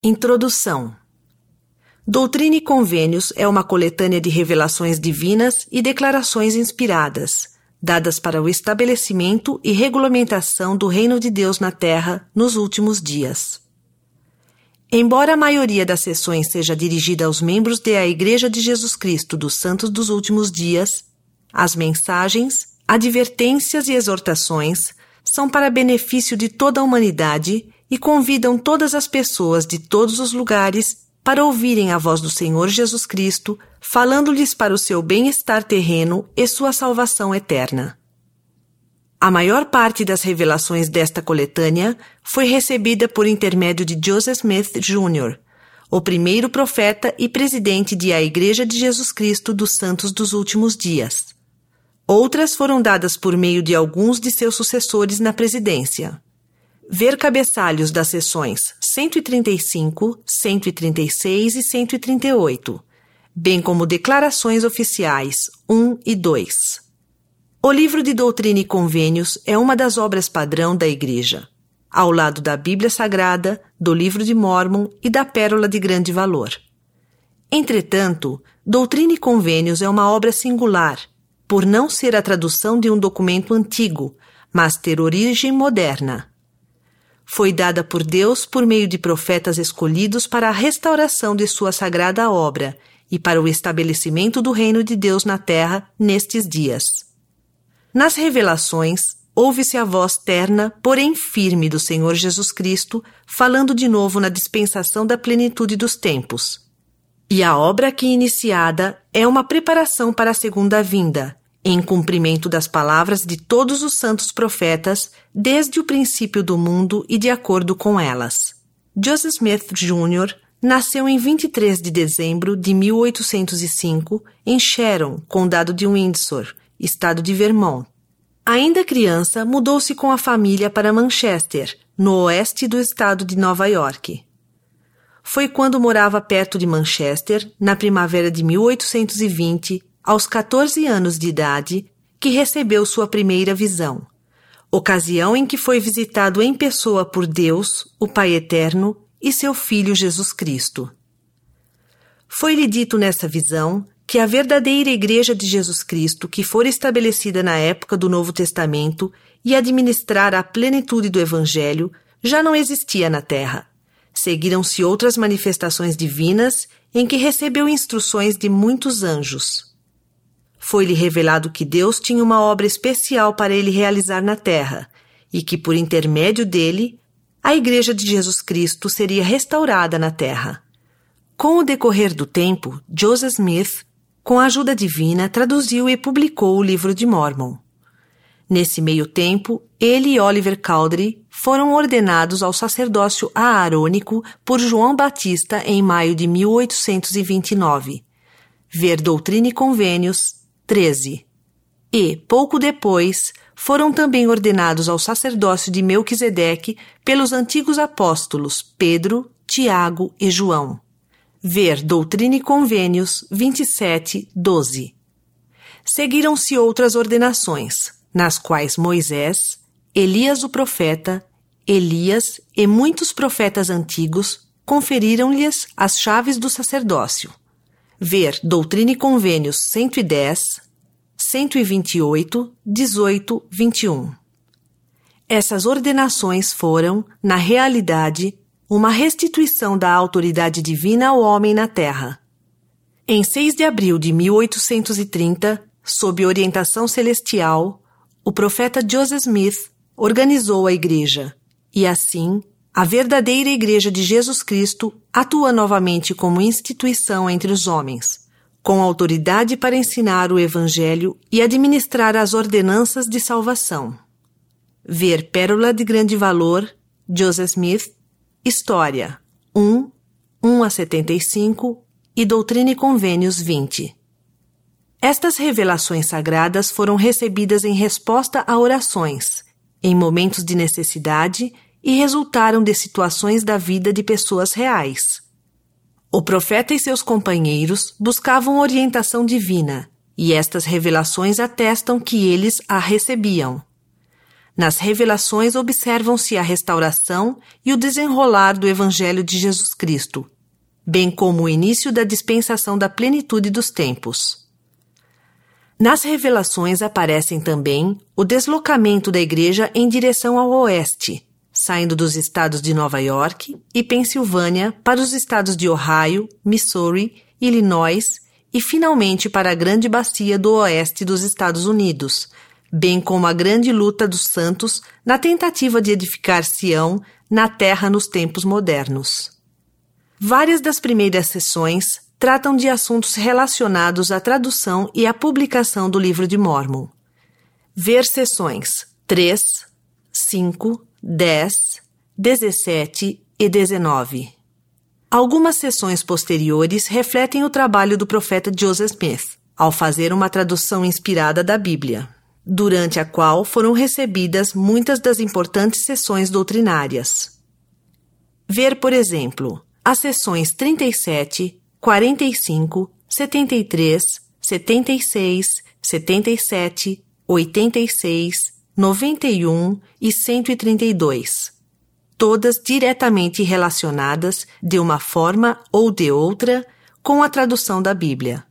Introdução Doutrina e Convênios é uma coletânea de revelações divinas e declarações inspiradas, dadas para o estabelecimento e regulamentação do reino de Deus na Terra nos últimos dias. Embora a maioria das sessões seja dirigida aos membros da Igreja de Jesus Cristo dos Santos dos Últimos Dias, as mensagens, advertências e exortações são para benefício de toda a humanidade e convidam todas as pessoas de todos os lugares para ouvirem a voz do Senhor Jesus Cristo, falando-lhes para o seu bem-estar terreno e sua salvação eterna. A maior parte das revelações desta coletânea foi recebida por intermédio de Joseph Smith Jr., o primeiro profeta e presidente de a Igreja de Jesus Cristo dos Santos dos Últimos Dias. Outras foram dadas por meio de alguns de seus sucessores na presidência. Ver cabeçalhos das sessões 135, 136 e 138, bem como declarações oficiais 1 e 2. O livro de Doutrina e Convênios é uma das obras padrão da Igreja, ao lado da Bíblia Sagrada, do Livro de Mormon e da Pérola de Grande Valor. Entretanto, Doutrina e Convênios é uma obra singular, por não ser a tradução de um documento antigo, mas ter origem moderna foi dada por Deus por meio de profetas escolhidos para a restauração de sua sagrada obra e para o estabelecimento do reino de Deus na terra nestes dias. Nas revelações, ouve-se a voz terna, porém firme do Senhor Jesus Cristo, falando de novo na dispensação da plenitude dos tempos. E a obra aqui iniciada é uma preparação para a segunda vinda, em cumprimento das palavras de todos os santos profetas desde o princípio do mundo e de acordo com elas. Joseph Smith Jr. nasceu em 23 de dezembro de 1805 em Sharon, condado de Windsor, estado de Vermont. Ainda criança, mudou-se com a família para Manchester, no oeste do estado de Nova York. Foi quando morava perto de Manchester, na primavera de 1820, aos 14 anos de idade, que recebeu sua primeira visão, ocasião em que foi visitado em pessoa por Deus, o Pai Eterno, e seu Filho Jesus Cristo. Foi-lhe dito nessa visão que a verdadeira Igreja de Jesus Cristo, que for estabelecida na época do Novo Testamento e administrar a plenitude do Evangelho, já não existia na terra. Seguiram-se outras manifestações divinas em que recebeu instruções de muitos anjos. Foi-lhe revelado que Deus tinha uma obra especial para ele realizar na terra e que, por intermédio dele, a Igreja de Jesus Cristo seria restaurada na terra. Com o decorrer do tempo, Joseph Smith, com a ajuda divina, traduziu e publicou o livro de Mormon. Nesse meio tempo, ele e Oliver Cowdery foram ordenados ao sacerdócio aarônico por João Batista em maio de 1829. Ver Doutrina e Convênios, 13. E, pouco depois, foram também ordenados ao sacerdócio de Melquisedeque pelos antigos apóstolos Pedro, Tiago e João. Ver Doutrina e Convênios 27, 12. Seguiram-se outras ordenações, nas quais Moisés, Elias o profeta, Elias e muitos profetas antigos conferiram-lhes as chaves do sacerdócio ver Doutrina e Convênios 110, 128, 18, 21. Essas ordenações foram, na realidade, uma restituição da autoridade divina ao homem na Terra. Em 6 de abril de 1830, sob orientação celestial, o profeta Joseph Smith organizou a Igreja e, assim, a verdadeira Igreja de Jesus Cristo atua novamente como instituição entre os homens, com autoridade para ensinar o Evangelho e administrar as ordenanças de salvação. Ver Pérola de Grande Valor, Joseph Smith, História 1, 1 a 75 e Doutrina e Convênios 20. Estas revelações sagradas foram recebidas em resposta a orações, em momentos de necessidade e resultaram de situações da vida de pessoas reais. O profeta e seus companheiros buscavam orientação divina, e estas revelações atestam que eles a recebiam. Nas revelações observam-se a restauração e o desenrolar do Evangelho de Jesus Cristo, bem como o início da dispensação da plenitude dos tempos. Nas revelações aparecem também o deslocamento da Igreja em direção ao oeste, saindo dos estados de Nova York e Pensilvânia para os estados de Ohio, Missouri, Illinois e finalmente para a Grande Bacia do Oeste dos Estados Unidos, bem como a grande luta dos santos na tentativa de edificar Sião na terra nos tempos modernos. Várias das primeiras sessões tratam de assuntos relacionados à tradução e à publicação do livro de Mormon. Ver sessões 3, 5, 10, 17 e 19. Algumas sessões posteriores refletem o trabalho do profeta Joseph Smith, ao fazer uma tradução inspirada da Bíblia durante a qual foram recebidas muitas das importantes sessões doutrinárias. Ver, por exemplo, as sessões 37, 45, 73, 76, 77, 86, 91 e 132, todas diretamente relacionadas, de uma forma ou de outra, com a tradução da Bíblia.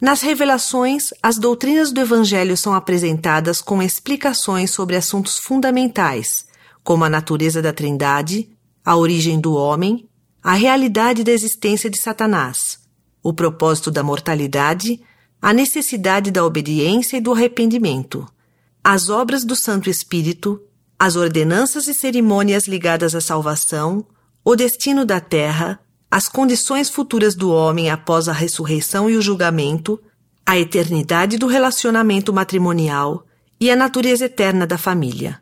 Nas revelações, as doutrinas do Evangelho são apresentadas com explicações sobre assuntos fundamentais, como a natureza da Trindade, a origem do homem, a realidade da existência de Satanás, o propósito da mortalidade, a necessidade da obediência e do arrependimento, as obras do Santo Espírito, as ordenanças e cerimônias ligadas à salvação, o destino da terra, as condições futuras do homem após a ressurreição e o julgamento, a eternidade do relacionamento matrimonial e a natureza eterna da família.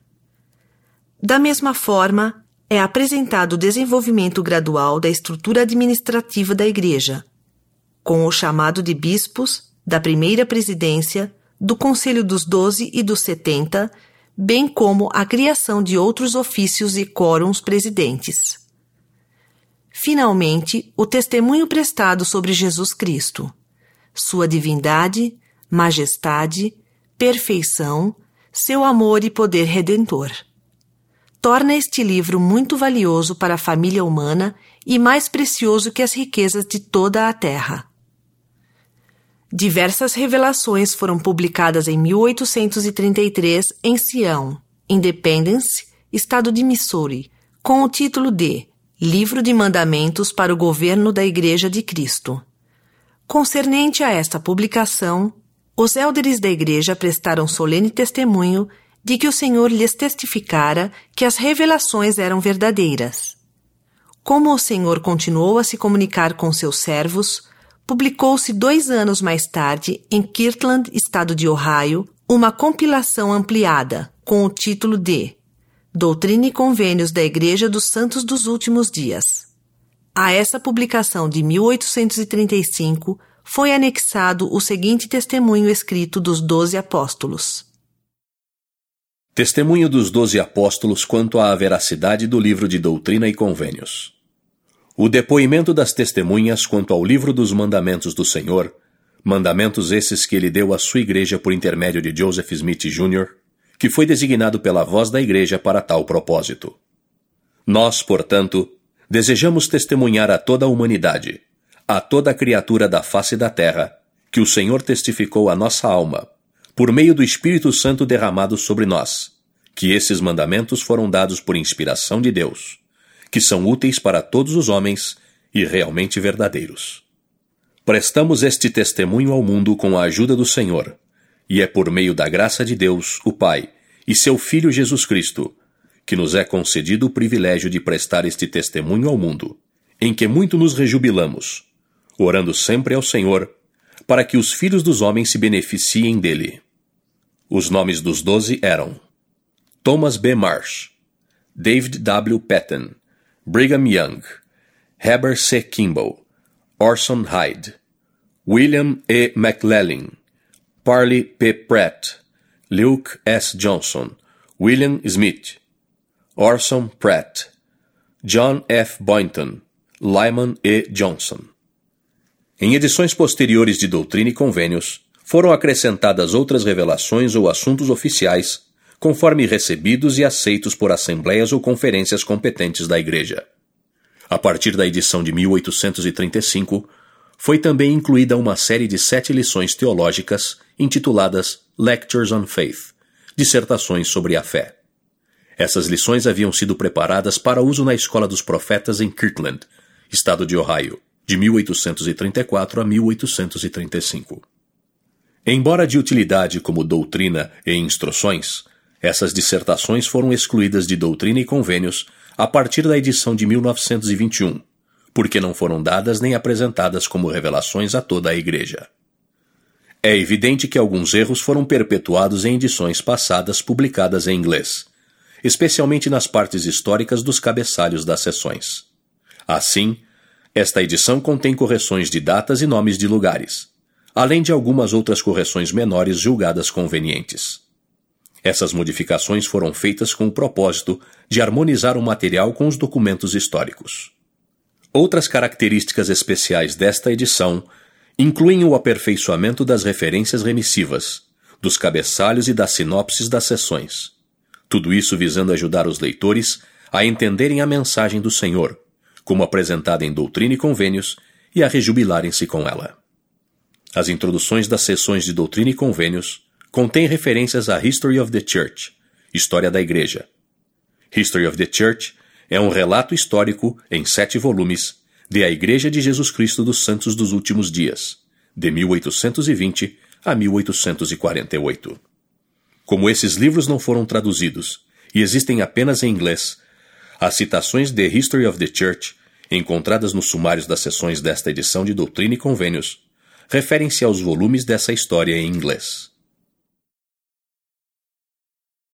Da mesma forma, é apresentado o desenvolvimento gradual da estrutura administrativa da Igreja, com o chamado de bispos, da primeira presidência, do Conselho dos Doze e dos Setenta, bem como a criação de outros ofícios e quórums presidentes. Finalmente, o testemunho prestado sobre Jesus Cristo, sua divindade, majestade, perfeição, seu amor e poder redentor. Torna este livro muito valioso para a família humana e mais precioso que as riquezas de toda a terra. Diversas revelações foram publicadas em 1833 em Sião, Independence, estado de Missouri, com o título de Livro de Mandamentos para o Governo da Igreja de Cristo. Concernente a esta publicação, os élderes da Igreja prestaram solene testemunho de que o Senhor lhes testificara que as revelações eram verdadeiras. Como o Senhor continuou a se comunicar com seus servos, publicou-se dois anos mais tarde, em Kirtland, estado de Ohio, uma compilação ampliada com o título de Doutrina e Convênios da Igreja dos Santos dos Últimos Dias. A essa publicação de 1835 foi anexado o seguinte testemunho escrito dos doze apóstolos. Testemunho dos doze apóstolos quanto à veracidade do livro de Doutrina e Convênios. O depoimento das testemunhas quanto ao livro dos mandamentos do Senhor, mandamentos esses que ele deu à sua igreja por intermédio de Joseph Smith Jr., que foi designado pela voz da Igreja para tal propósito. Nós, portanto, desejamos testemunhar a toda a humanidade, a toda criatura da face da terra, que o Senhor testificou à nossa alma, por meio do Espírito Santo derramado sobre nós, que esses mandamentos foram dados por inspiração de Deus, que são úteis para todos os homens e realmente verdadeiros. Prestamos este testemunho ao mundo com a ajuda do Senhor, e é por meio da graça de Deus, o Pai, e seu Filho Jesus Cristo, que nos é concedido o privilégio de prestar este testemunho ao mundo, em que muito nos rejubilamos, orando sempre ao Senhor, para que os filhos dos homens se beneficiem dele. Os nomes dos doze eram Thomas B. Marsh, David W. Patton, Brigham Young, Heber C. Kimball, Orson Hyde, William E. McLellan, Parley P. Pratt, Luke S. Johnson, William Smith, Orson Pratt, John F. Boynton, Lyman E. Johnson. Em edições posteriores de Doutrina e Convênios, foram acrescentadas outras revelações ou assuntos oficiais conforme recebidos e aceitos por assembleias ou conferências competentes da Igreja. A partir da edição de 1835, foi também incluída uma série de sete lições teológicas intituladas Lectures on Faith dissertações sobre a fé. Essas lições haviam sido preparadas para uso na Escola dos Profetas em Kirtland, estado de Ohio, de 1834 a 1835. Embora de utilidade como doutrina e instruções, essas dissertações foram excluídas de doutrina e convênios a partir da edição de 1921, porque não foram dadas nem apresentadas como revelações a toda a Igreja. É evidente que alguns erros foram perpetuados em edições passadas publicadas em inglês, especialmente nas partes históricas dos cabeçalhos das sessões. Assim, esta edição contém correções de datas e nomes de lugares, além de algumas outras correções menores julgadas convenientes. Essas modificações foram feitas com o propósito de harmonizar o material com os documentos históricos. Outras características especiais desta edição incluem o aperfeiçoamento das referências remissivas, dos cabeçalhos e das sinopses das sessões. Tudo isso visando ajudar os leitores a entenderem a mensagem do Senhor, como apresentada em Doutrina e Convênios, e a rejubilarem-se com ela. As introduções das sessões de Doutrina e Convênios contêm referências à History of the Church, História da Igreja. History of the Church é um relato histórico em sete volumes de A Igreja de Jesus Cristo dos Santos dos Últimos Dias, de 1820 a 1848. Como esses livros não foram traduzidos e existem apenas em inglês, as citações de History of the Church, encontradas nos sumários das sessões desta edição de Doutrina e Convênios, referem-se aos volumes dessa história em inglês.